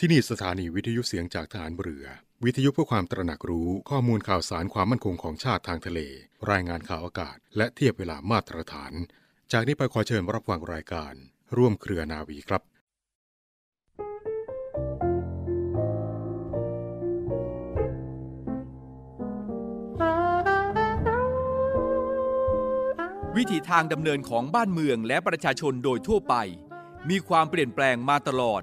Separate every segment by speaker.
Speaker 1: ที่นี่สถานีวิทยุเสียงจากฐานเรือ วิทยุเพื่อความตระหนักรู้ข้อมูลข่าวสารความมั่นคงของชาติทางทะเล รายงานข่าวอากาศ และเทียบเวลามาตรฐาน จากนี้ไปขอเชิญรับฟังรายการ ร่วมเครือนาวีครับ
Speaker 2: วิถีทางดำเนินของบ้านเมืองและประชาชนโดยทั่วไป มีความเปลี่ยนแปลงมาตลอด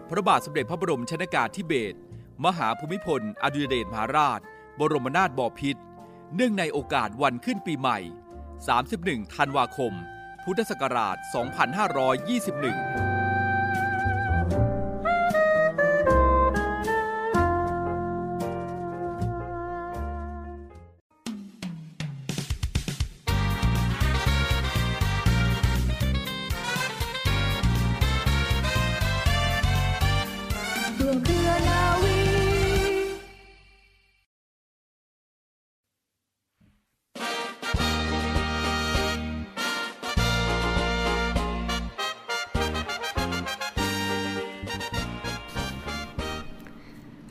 Speaker 2: พระบาทสมเด็จพระบรมชนากาธิเบศรมหาภูมิพล อดุลยเดชมหาราช บรมนาถบพิตรเนื่องในโอกาสวันขึ้นปีใหม่ 31 ธันวาคม พุทธศักราช 2521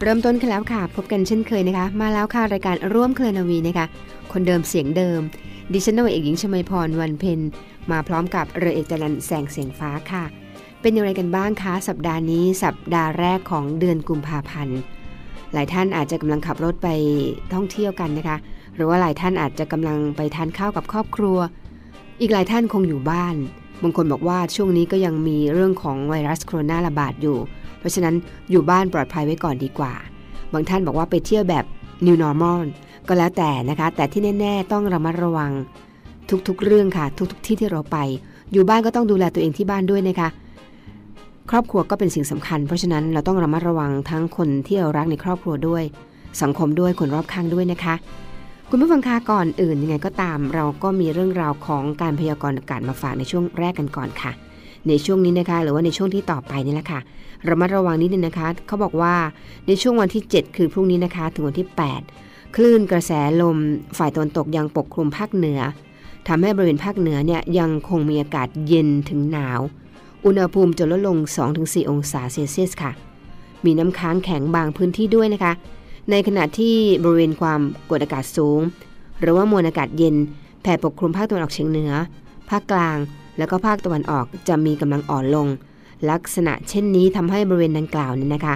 Speaker 3: เริ่
Speaker 4: มต้นกันแล้วค่ะ พบกันเช่นเคยนะคะ มาแล้วค่ะ รายการร่วมเคลนาวีนะคะ คนเดิมเสียงเดิม ดิฉันนวเอกหญิงชมพรวันเพ็ญมาพร้อมกับเรือเอกจันแสงเสียงฟ้าค่ะ เป็นอย่างไรกันบ้างคะสัปดาห์นี้สัปดาห์แรกของเดือนกุมภาพันธ์หลายท่านอาจจะกำลังขับรถไปท่องเที่ยวกันนะคะ หรือว่าหลายท่านอาจจะกำลังไปทานข้าวกับครอบครัว อีกหลายท่านคงอยู่บ้านบางคนบอกว่าช่วงนี้ก็ยังมีเรื่องของไวรัสโคโรนาระบาดอยู่ เพราะฉะนั้นอยู่บ้านปลอดภัยไว้ก่อนดีกว่า บางท่านบอกว่าไปเที่ยวแบบ new normal ก็แล้วแต่นะคะ แต่ที่แน่ ๆ ต้องระมัดระวัง ทุกๆ เรื่องค่ะ ทุกๆ ที่ที่เราไป อยู่บ้านก็ต้องดูแลตัวเองที่บ้านด้วยนะคะ ครอบครัวก็เป็นสิ่งสำคัญ เพราะฉะนั้นเราต้องระมัดระวังทั้งคนที่เรารักในครอบครัวด้วย สังคมด้วยคนรอบข้างด้วยนะคะ คุณผู้ฟังคะก่อนอื่นยังไงก็ตาม เราก็มีเรื่องราวของการพยากรณ์อากาศมาฝากในช่วงแรกกันก่อนค่ะ ในช่วงนี้นะคะ หรือว่าในช่วงที่ต่อไปนี่แหละค่ะระมัดระวังนิดนึงนะคะ เขาบอกว่าในช่วงวันที่ 7 คือพรุ่งนี้นะคะ ถึงวันที่ 8 คลื่นกระแสลมฝ่ายตะวันตกยังปกคลุมภาคเหนือทำให้บริเวณภาคเหนือเนี่ยยังคงมีอากาศเย็นถึงหนาว อุณหภูมิจะลดลง 2-4 องศาเซลเซียสค่ะ มีน้ำค้างแข็งบางพื้นที่ด้วยนะคะ ในขณะที่บริเวณความกดอากาศสูง หรือว่ามวลอากาศเย็นแผ่ปกคลุมภาคตะวันออกเฉียงเหนือ ภาคกลาง แล้วก็ภาคตะวันออกจะมีกำลังอ่อนลง ลักษณะเช่นนี้ทำให้บริเวณดังกล่าวนี่ยนะคะ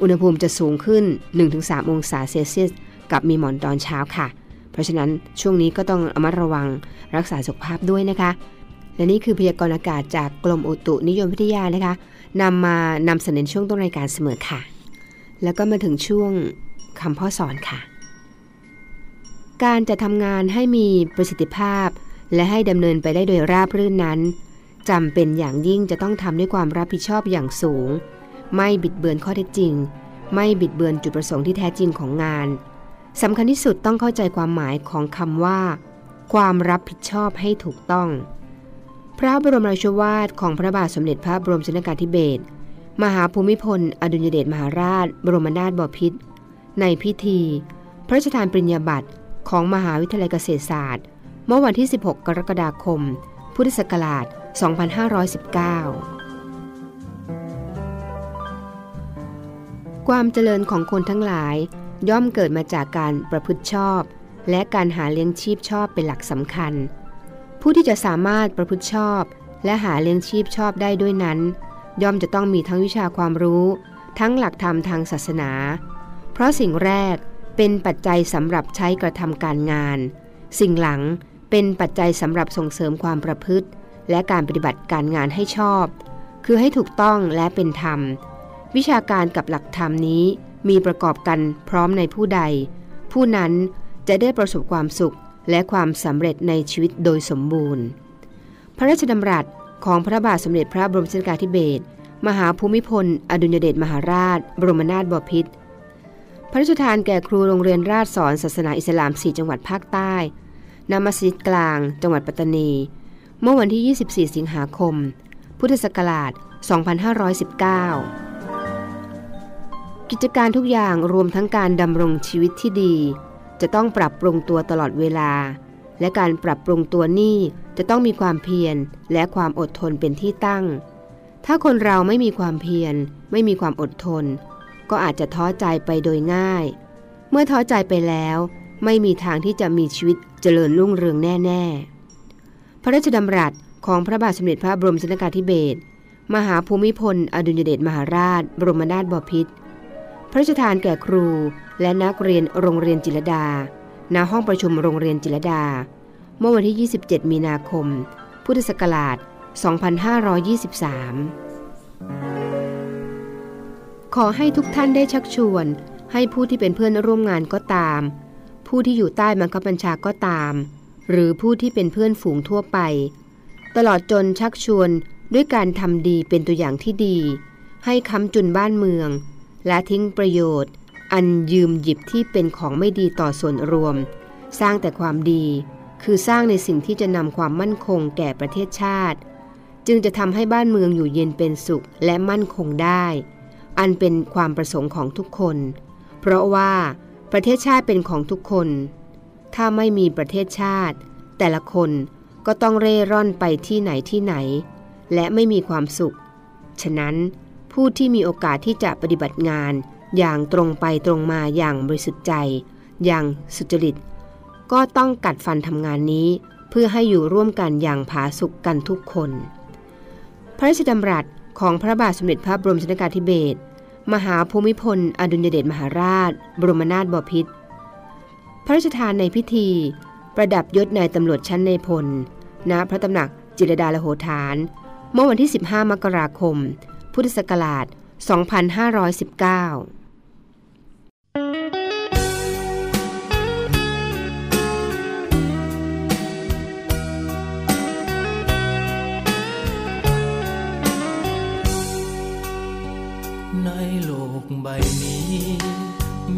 Speaker 4: อุณหภูมิจะสูงขึ้น 1-3 องศาเซลเซียส กับมีหมอนตอนเช้าค่ะ เพราะฉะนั้นช่วงนี้ก็ต้องระมัดระวังรักษาสุขภาพด้วยนะคะ และนี่คือพยากรณ์อากาศจากกรมอุตุนิยมวิทยานะคะนำมานำเสนอช่วงต้นรายการเสมอค่ะ แล้วก็มาถึงช่วงคำพ่อสอนค่ะ การจะทำงานให้มีประสิทธิภาพ และให้ดำเนินไปได้โดยราบรื่นนั้นจำเป็นอย่างยิ่งจะต้องทำด้วยความรับผิดชอบอย่างสูง ไม่บิดเบือนข้อเท็จจริง ไม่บิดเบือนจุดประสงค์ที่แท้จริงของงานสำคัญที่สุดต้องเข้าใจความหมายของคำว่า ความรับผิดชอบให้ถูกต้อง พระบรมราชวาทของพระบาทสมเด็จพระบรมชนกาธิเบศรมหาภูมิพล อดุลยเดชมหาราช บรมนาถบพิตรในพิธี พระราชทานปริญญาบัตรของมหาวิทยาลัยเกษตรศาสตร์ เมื่อวันที่ 16 กรกฎาคม พุทธศักราช 2519 ความเจริญของคนทั้งหลายย่อมเกิดมาจากการประพฤติชอบ และการหาเลี้ยงชีพชอบเป็นหลักสำคัญ ผู้ที่จะสามารถประพฤติชอบ และหาเลี้ยงชีพชอบได้ด้วยนั้น ย่อมจะต้องมีทั้งวิชาความรู้ ทั้งหลักธรรมทางศาสนา เพราะสิ่งแรกเป็นปัจจัยสำหรับใช้กระทำการงาน สิ่งหลัง เป็นปัจจัยสำหรับส่งเสริมความประพฤติ และการปฏิบัติการงานให้ชอบ คือให้ถูกต้องและเป็นธรรม วิชาการกับหลักธรรมนี้มีประกอบกันพร้อมในผู้ใด ผู้นั้นจะได้ประสบความสุขและความสำเร็จในชีวิตโดยสมบูรณ์ พระราชดำรัสของพระบาทสมเด็จพระบรมชนกาธิเบศรมหาภูมิพล อดุลยเดชมหาราช บรมนาถบพิตรพระราชทานแก่ครูโรงเรียนราชสอนศาสนาอิสลาม 4 จังหวัดภาคใต้ นามัสยิดกลาง จังหวัดปัตตานี เมื่อวันที่ 24 สิงหาคม พุทธศักราช 2519 กิจการทุกอย่างรวมทั้งการดำรงชีวิตที่ดี จะต้องปรับปรุงตัวตลอดเวลา และการปรับปรุงตัวนี่จะต้องมีความเพียรและความอดทนเป็นที่ตั้ง ถ้าคนเราไม่มีความเพียร ไม่มีความอดทน ก็อาจจะท้อใจไปโดยง่าย เมื่อท้อใจไปแล้ว ไม่มีทางที่จะมีชีวิต จริญรุ่งเรืองแน่ๆ พระราชดำรัสของพระบาทสมเด็จพระบรมชนกาธิเบศรมหาภูมิพล อดุลยเดชมหาราช บรมนาถบพิตรพระราชทานแก่ครูและนักเรียนโรงเรียนจิรดา ณ ห้องประชุมโรงเรียนจิรดา เมื่อวันที่ 27 มีนาคม พุทธศักราช 2523 ขอให้ทุกท่านได้ชักชวน ให้ผู้ที่เป็นเพื่อนร่วมงานก็ตาม ผู้ที่อยู่ใต้บังคับบัญชาก็ตาม หรือผู้ที่เป็นเพื่อนฝูงทั่วไป ตลอดจนชักชวนด้วยการทำดีเป็นตัวอย่างที่ดี ให้ค้ำจุนบ้านเมือง และทิ้งประโยชน์ อันยืมหยิบที่เป็นของไม่ดีต่อส่วนรวม สร้างแต่ความดี คือสร้างในสิ่งที่จะนำความมั่นคงแก่ประเทศชาติ จึงจะทำให้บ้านเมืองอยู่เย็นเป็นสุขและมั่นคงได้ อันเป็นความประสงค์ของทุกคน เพราะว่า ประเทศชาติเป็นของทุกคน ถ้าไม่มีประเทศชาติ แต่ละคนก็ต้องเร่ร่อนไปที่ไหนที่ไหน และไม่มีความสุข ฉะนั้นผู้ที่มีโอกาสที่จะปฏิบัติงาน อย่างตรงไปตรงมาอย่างบริสุทธิ์ใจ อย่างสุจริต ก็ต้องกัดฟันทำงานนี้ เพื่อให้อยู่ร่วมกันอย่างผาสุกกันทุกคน พระราชดำรัสของพระบาทสมเด็จพระบรมชนกาธิเบศร มหาภูมิพล อดุลยเดชมหาราช บรมนาถบพิตรพระราชทานในพิธี ประดับยศนายตำรวจชั้นในพล ณ พระตำหนักจิรดาลโหฐาน เมื่อวันที่ 15 มกราคม พุทธศักราช 2519
Speaker 5: ใบนี้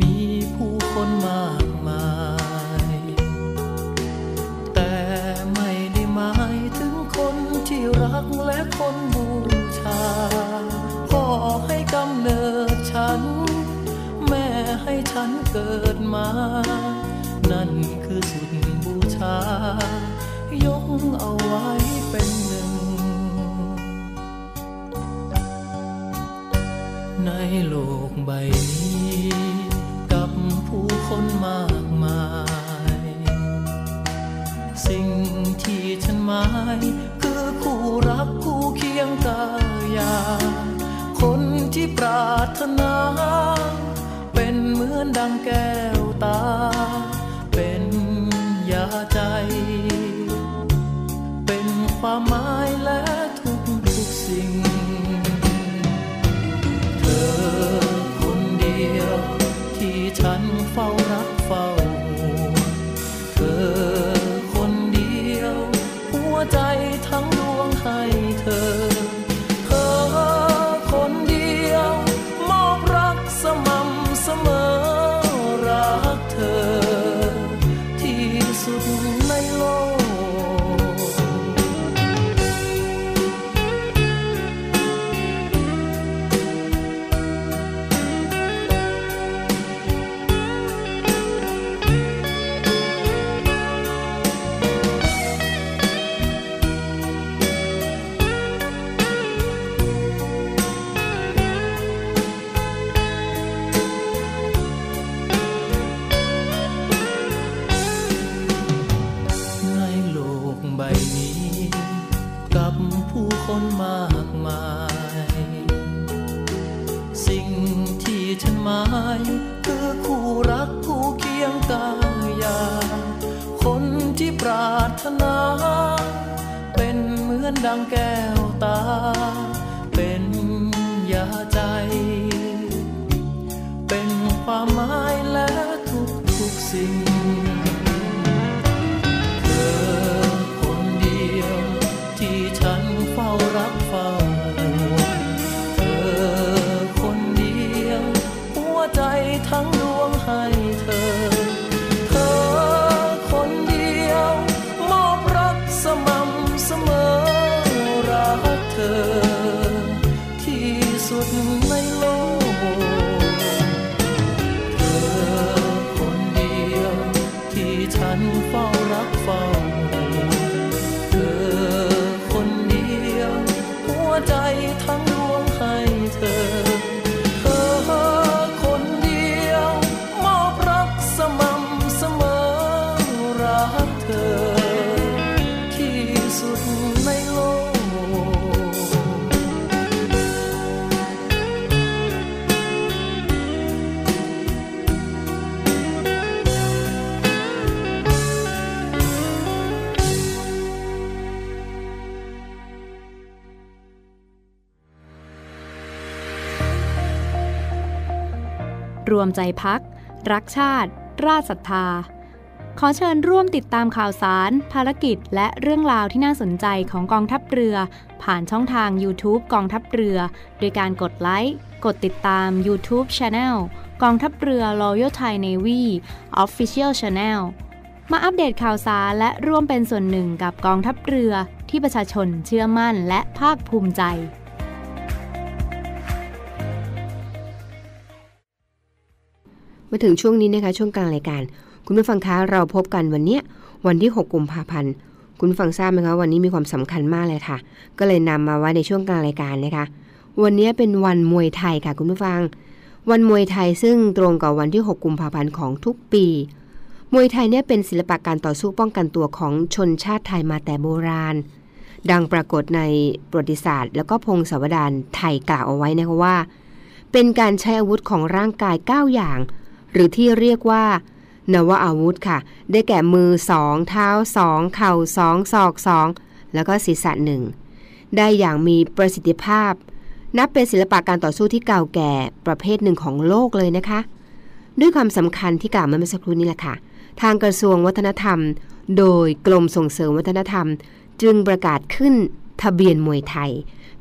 Speaker 5: มีผู้คนมากมาย แต่ไม่ได้หมายถึงคนที่รักและคนบูชา พ่อให้กำเนิดฉัน แม่ให้ฉันเกิดมา นั่นคือสุดบูชายกเอาไว้เป็นหนึ่ง ในโลกใบนี้ กับผู้คนมากมาย สิ่งที่ฉันหมายคือคู่รักคู่เคียงกายา คนที่ปรารถนา เป็นเหมือนดังแก้วตา เป็นยาใจ เป็นความหมาย ฉันเฝ้ารักเฝ้า เห
Speaker 6: รวมใจพัก รักชาติ ราชศรัทธา ขอเชิญร่วมติดตามข่าวสาร ภารกิจ และเรื่องราวที่น่าสนใจของกองทัพเรือ ผ่านช่องทาง YouTube กองทัพเรือ โดยการกดไลค์ กดติดตาม YouTube Channel กองทัพเรือ Royal Thai Navy Official Channel มาอัปเดตข่าวสารและร่วมเป็นส่วนหนึ่งกับกองทัพเรือที่ประชาชนเชื่อมั่นและภาคภูมิใจ
Speaker 4: มาถึงช่วงนี้นะคะช่วงกลางรายการ คุณผู้ฟังคะเราพบกันวันเนี้ยวันที่ 6 กุมภาพันธ์คุณผู้ฟังทราบไหมคะวันนี้มีความสำคัญมากเลยค่ะ ก็เลยนำมาไว้ในช่วงกลางรายการนะคะ วันนี้เป็นวันมวยไทยค่ะคุณผู้ฟัง วันมวยไทยซึ่งตรงกับวันที่ 6 กุมภาพันธ์ของทุกปี มวยไทยเนี่ยเป็นศิลปะการต่อสู้ป้องกันตัวของชนชาติไทยมาแต่โบราณ ดังปรากฏในประวัติศาสตร์ แล้วก็พงศาวดารไทยกล่าวเอาไว้นะคะว่า เป็นการใช้อาวุธของร่างกาย 9 อย่าง หรือที่เรียกว่านวอาวุธค่ะ ได้แก่มือสองเท้าสองเข่าสองศอกสองแล้วก็ศีรษะหนึ่งได้อย่างมีประสิทธิภาพ นับเป็นศิลปะการต่อสู้ที่เก่าแก่ประเภทหนึ่งของโลกเลยนะคะ ด้วยความสำคัญที่กล่าวมาเมื่อสักครู่นี้แหละค่ะ ทางกระทรวงวัฒนธรรม โดยกรมส่งเสริมวัฒนธรรม จึงประกาศขึ้นทะเบียนมวยไทย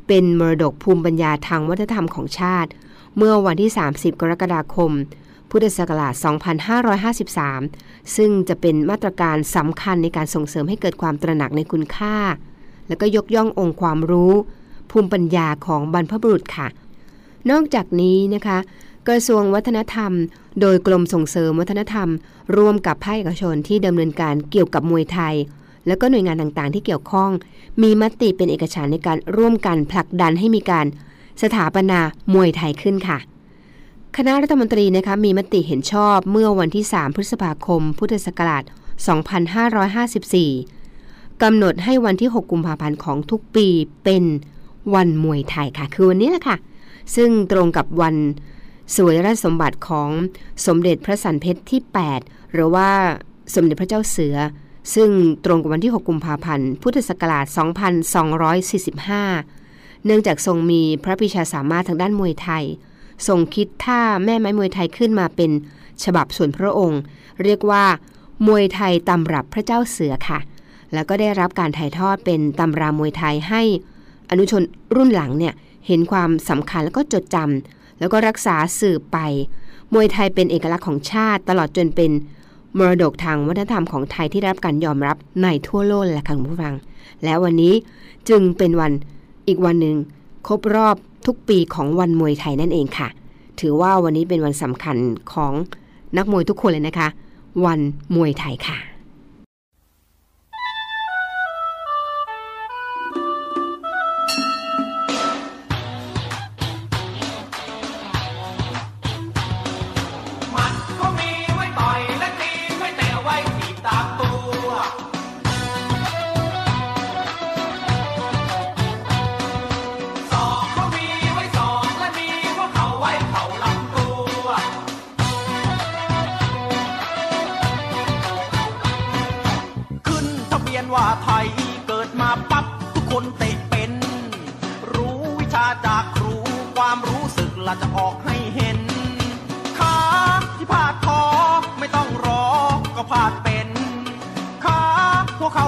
Speaker 4: เป็นมรดกภูมิปัญญาทางวัฒนธรรมของชาติ เมื่อวันที่ 30 กรกฎาคม พุทธศักราช 2553 ซึ่งจะเป็นมาตรการสำคัญในการส่งเสริมให้เกิดความตระหนักในคุณค่า และก็ยกย่ององค์ความรู้ ภูมิปัญญาของบรรพบุรุษค่ะ นอกจากนี้นะคะ กระทรวงวัฒนธรรม โดยกรมส่งเสริมวัฒนธรรม ร่วมกับภาคเอกชนที่ดำเนินการเกี่ยวกับมวยไทย และก็หน่วยงานต่างๆ ที่เกี่ยวข้อง มีมติเป็นเอกฉันในการร่วมกันผลักดันให้มีการสถาปนามวยไทยขึ้นค่ะ คณะรัฐมนตรีนะคะมีมติเห็นชอบเมื่อวันที่ 3 พฤษภาคม พุทธศักราช 2554 กำหนดให้วันที่ 6 กุมภาพันธ์ของทุกปีเป็นวันมวยไทยค่ะ คือวันนี้แหละค่ะ ซึ่งตรงกับวันสวยราชสมบัติของสมเด็จพระสันเพชรที่ 8 หรือว่าสมเด็จพระเจ้าเสือ ซึ่งตรงกับวันที่ 6 กุมภาพันธ์ พุทธศักราช 2245 เนื่องจากทรงมีพระปรีชาสามารถทางด้านมวยไทย ทรงคิดท่าแม่ไม้มวยไทยขึ้นมาเป็นฉบับส่วนพระองค์ เรียกว่ามวยไทยตำรับพระเจ้าเสือค่ะ แล้วก็ได้รับการถ่ายทอดเป็นตำรามวยไทยให้ อนุชนรุ่นหลังเนี่ยเห็นความสำคัญแล้วก็จดจำแล้วก็รักษาสืบไป มวยไทยเป็นเอกลักษณ์ของชาติ ตลอดจนเป็นมรดกทางวัฒนธรรมของไทยที่ได้รับการยอมรับในทั่วโลกแหละค่ะคุณผู้ฟัง และวันนี้จึงเป็นวันอีกวันหนึ่งครบรอบ ทุกปีของวันมวยไทยนั่นเองค่ะ ถือว่าวันนี้เป็นวันสำคัญของนักมวยทุกคนเลยนะคะ วันมวยไทยค่ะ
Speaker 7: ละจะออกให้เห็น ขาที่พาดคอไม่ต้องรอก็พาดเป็น ขาพวกเขา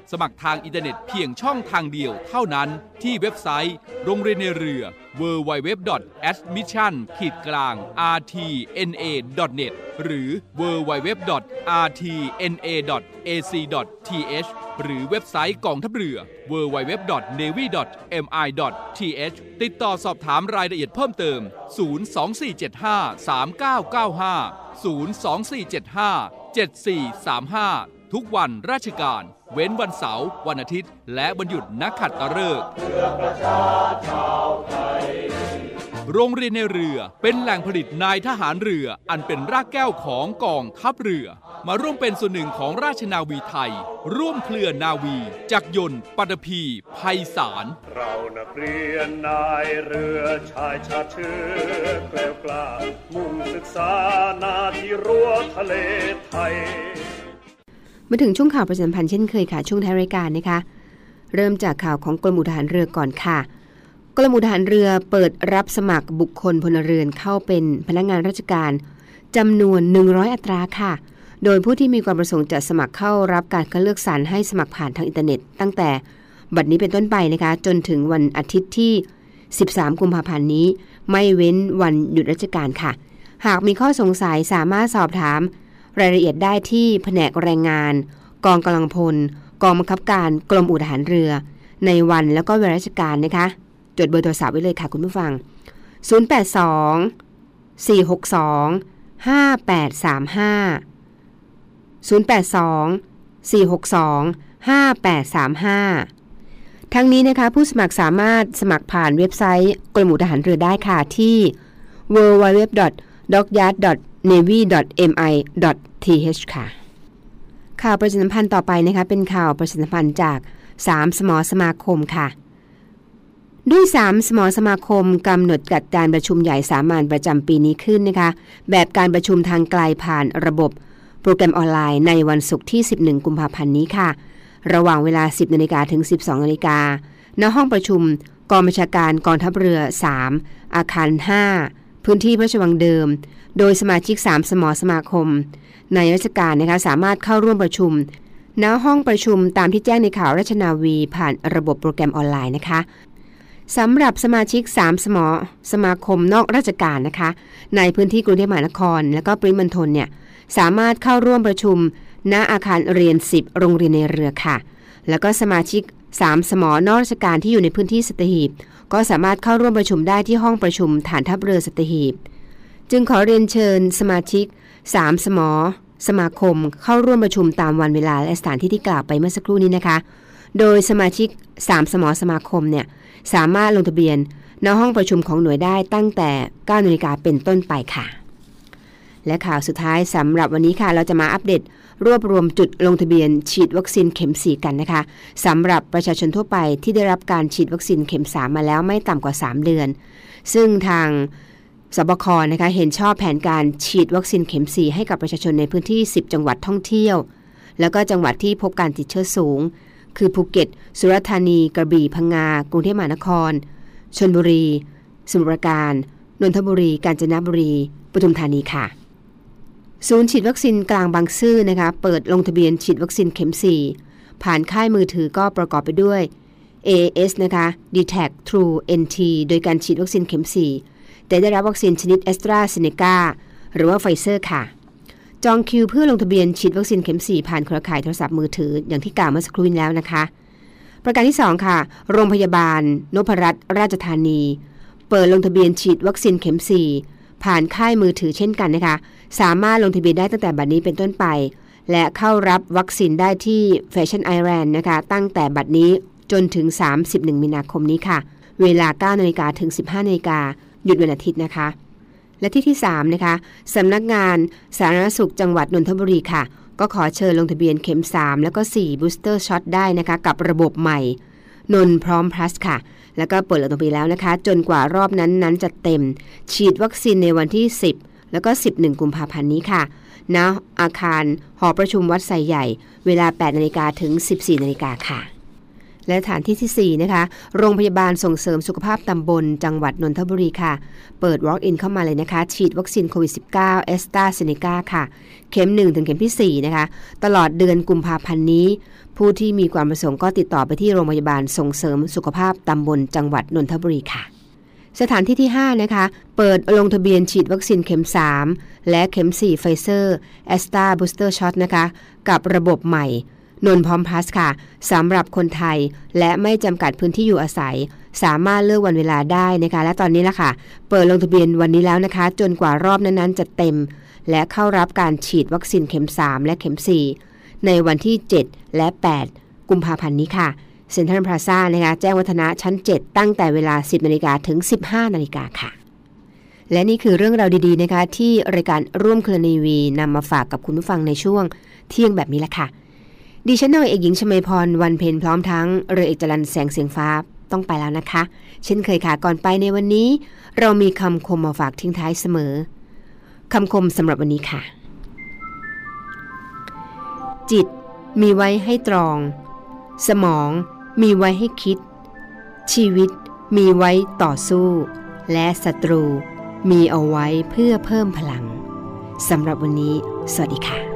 Speaker 2: สมัครทางอินเทอร์เน็ตเพียงช่องทางเดียวเท่านั้นที่เว็บไซต์ โรงเรียนนายเรือ www.admission-rtna.net หรือ www.rtna.ac.th หรือเว็บไซต์กองทัพเรือ www.navy.mi.th ติดต่อสอบถามรายละเอียดเพิ่มเติม 024753995 024757435 ทุกวันราชการ เว้นวันเสาร์วันอาทิตย์ และวันหยุดนักขัตฤกษ์โรงเรียนในเรือเป็นแหล่งผลิตนายทหารเรืออันเป็นรากแก้วของกองทัพเรือ มาร่วมเป็นส่วนหนึ่งของราชนาวีไทย ร่วมเครือนาวี จักรยนต์ปัตภีภัยสาร
Speaker 8: เรานักเรียนนายเรือชายชาเชื้อแกล้วกล้ามุ่งศึกษานาที่รั้วทะเลไทย
Speaker 4: มาถึงช่วงข่าวประชาสัมพันธ์เช่นเคยค่ะ ช่วงท้ายรายการนะคะ เริ่มจากข่าวของกรมอุทหารเรือก่อนค่ะ กรมอุทหารเรือเปิดรับสมัครบุคคลพลเรือนเข้าเป็นพนักงานราชการจำนวน 100 อัตราค่ะ โดยผู้ที่มีความประสงค์จะสมัครเข้ารับการคัดเลือกสรรให้สมัครผ่านทางอินเทอร์เน็ต ตั้งแต่บัดนี้เป็นต้นไปนะคะ จนถึงวันอาทิตย์ที่ 13 กุมภาพันธ์นี้ ไม่เว้นวันหยุดราชการค่ะ หากมีข้อสงสัยสามารถสอบถาม รายละเอียดได้ที่แผนกแรงงาน กองกำลังพล กองบังคับการกรมอุทหารเรือ ในวันแล้วก็เวลาราชการนะคะ จดเบอร์โทรศัพท์ไว้เลยค่ะคุณผู้ฟัง 082 462 5835 082 462 5835 ทั้งนี้นะคะ ผู้สมัครสามารถสมัครผ่านเว็บไซต์กรมอุทหารเรือได้ค่ะที่ www. d o c y a r d navy.mi.th ค่ะ ข่าวประชาสัมพันธ์ต่อไปนะคะ เป็นข่าวประชาสัมพันธ์จาก 3 สมอสมาคมค่ะ ด้วย 3 สมอสมาคมกำหนดจัดการประชุมใหญ่สามัญประจำปีนี้ขึ้นนะคะ แบบการประชุมทางไกลผ่านระบบ โปรแกรมออนไลน์ในวันศุกร์ที่ 11 กุมภาพันธ์นี้ค่ะ ระหว่างเวลา 10 นาฬิกาถึง 12 นาฬิกาณห้องประชุมกองบัญชาการกองทัพเรือ 3 อาคาร 5 พื้นที่พระราชวังเดิม โดยสมาชิก 3 สมอสมาคม ในราชการนะคะสามารถเข้าร่วมประชุมณห้องประชุมตามที่แจ้งในข่าวราชนาวีผ่านระบบโปรแกรมออนไลน์นะคะสำหรับสมาชิก 3 สมอสมาคมนอกราชการนะคะ ในพื้นที่กรุงเทพมหานคร และก็ปริมณฑลเนี่ยสามารถเข้าร่วมประชุม ณอาคารเรียน 10 โรงเรียนในเรือค่ะ แล้วก็สมาชิก 3 สมอนอกราชการที่อยู่ในพื้นที่สตหีบ ก็สามารถเข้าร่วมประชุมได้ที่ห้องประชุมฐานทัพเรือสตหีบ จึงขอเรียนเชิญสมาชิก 3 สมอ สมาคมเข้าร่วมประชุมตามวันเวลาและสถานที่ที่กล่าวไปเมื่อสักครู่นี้นะคะ โดยสมาชิก 3 สมอสมาคมเนี่ยสามารถลงทะเบียนณห้องประชุมของหน่วยได้ตั้งแต่9นาฬิกาเป็นต้นไปค่ะ และข่าวสุดท้ายสำหรับวันนี้ค่ะ เราจะมาอัปเดตรวบรวมจุดลงทะเบียนฉีดวัคซีนเข็ม 4 กันนะคะสำหรับประชาชนทั่วไปที่ได้รับการฉีดวัคซีนเข็ม 3 มาแล้วไม่ต่ำกว่า 3 เดือน ซึ่งทาง สบคนะคะเห็นชอบแผนการฉีดวัคซีนเข็ม 4 ให้กับประชาชนในพื้นที่ 10 จังหวัดท่องเที่ยว แล้วก็จังหวัดที่พบการติดเชื้อสูง คือภูเก็ต สุราษฎร์ธานี กระบี่ พังงา กรุงเทพมหานครชนบุรี สมุทรปราการ นนทบุรี กาญจนบุรี ปทุมธานีค่ะ ศูนย์ฉีดวัคซีนกลางบางซื่อนะคะ เปิดลงทะเบียนฉีดวัคซีนเข็ม 4 ผ่านค่ายมือถือก็ประกอบไปด้วย AIS นะคะ dtac True NT โดยการฉีดวัคซีนเข็ม 4 แต่ได้รับวัคซีนชนิด AstraZeneca หรือว่าไฟเซอร์ค่ะ จองคิวเพื่อลงทะเบียนฉีดวัคซีนเข็ม 4 ผ่านเครือข่ายโทรศัพท์มือถืออย่างที่กล่าวเมื่อสักครู่นี้แล้วนะคะ ประการที่ 2 ค่ะ โรงพยาบาล นพรัตน์ราชธานี เปิดลงทะเบียนฉีดวัคซีนเข็ม 4 ผ่านค่ายมือถือเช่นกันนะคะ สามารถลงทะเบียนได้ตั้งแต่บัดนี้เป็นต้นไป และเข้ารับวัคซีนได้ที่แฟชั่นไอแลนด์นะคะ ตั้งแต่บัดนี้จนถึง 31 มีนาคมนี้ค่ะ เวลา9นาฬิกาถึง 15นาฬิกา หยุดวันอาทิตย์นะคะ และที่ที่3นะคะสำนักงานสาธารณสุขจังหวัดนนทบุรีค่ะ ก็ขอเชิญลงทะเบียนเข็ม 3 แล้วก็ 4 booster shot ได้นะคะ กับระบบใหม่ นนพร้อม plus ค่ะ แล้วก็เปิดลงทะเบียนแล้วนะคะ จนกว่ารอบนั้นนั้นจะเต็ม ฉีดวัคซีนในวันที่ 10 แล้วก็ 11 กุมภาพันธ์นี้ค่ะณอาคารหอประชุมวัดไซใหญ่ เวลา 8 นาฬิกาถึง 14 นาฬิกาค่ะ และฐานที่ที่ 4 นะคะ โรงพยาบาลส่งเสริมสุขภาพตำบล จังหวัดนนทบุรีค่ะ เปิด Walk-in เข้ามาเลยนะคะ ฉีดวัคซีนโควิด -19 เอสตาเซเนกาค่ะ เข็ม 1 ถึงเข็มที่ 4 นะคะ ตลอดเดือนกุมภาพันธ์นี้ ผู้ที่มีความประสงค์ก็ติดต่อไปที่โรงพยาบาลส่งเสริมสุขภาพตำบล จังหวัดนนทบุรีค่ะสถานที่ที่ 5 นะคะ เปิดลงทะเบียนฉีดวัคซีนเข็ม 3 และเข็ม 4 ไฟเซอร์แอสตร้า booster shot นะคะ กับระบบใหม่ นนท์พร้อม plus ค่ะสำหรับคนไทยและไม่จำกัดพื้นที่อยู่อาศัย สามารถเลือกวันเวลาได้นะคะ และตอนนี้ละค่ะ เปิดลงทะเบียนวันนี้แล้วนะคะ จนกว่ารอบนั้นๆจะเต็ม และเข้ารับการฉีดวัคซีนเข็ม 3 และเข็ม 4 ในวันที่ 7 และ 8 กุมภาพันธ์นี้ค่ะเซ็นทรัลพลาซ่านะคะแจ้งวัฒนะชั้น 7 ตั้งแต่เวลา 10นาฬิกาถึง 15นาฬิกาค่ะ และนี่คือเรื่องราวดีๆนะคะที่รายการร่วมเคลนีวีนำมาฝากกับคุณผู้ฟังในช่วงเที่ยงแบบนี้ละค่ะ ดิฉันนายเอกหญิงชมพรวันเพ็ญพร้อมทั้งเรือเอกจรันแสงเสียงฟ้าต้องไปแล้วนะคะ เช่นเคยค่ะก่อนไปในวันนี้ เรามีคำคมมาฝากทิ้งท้ายเสมอคำคมสำหรับวันนี้ค่ะ จิตมีไว้ให้ตรอง สมองมีไว้ให้คิด ชีวิตมีไว้ต่อสู้ และศัตรูมีเอาไว้เพื่อเพิ่มพลังสำหรับวันนี้ สวัสดีค่ะ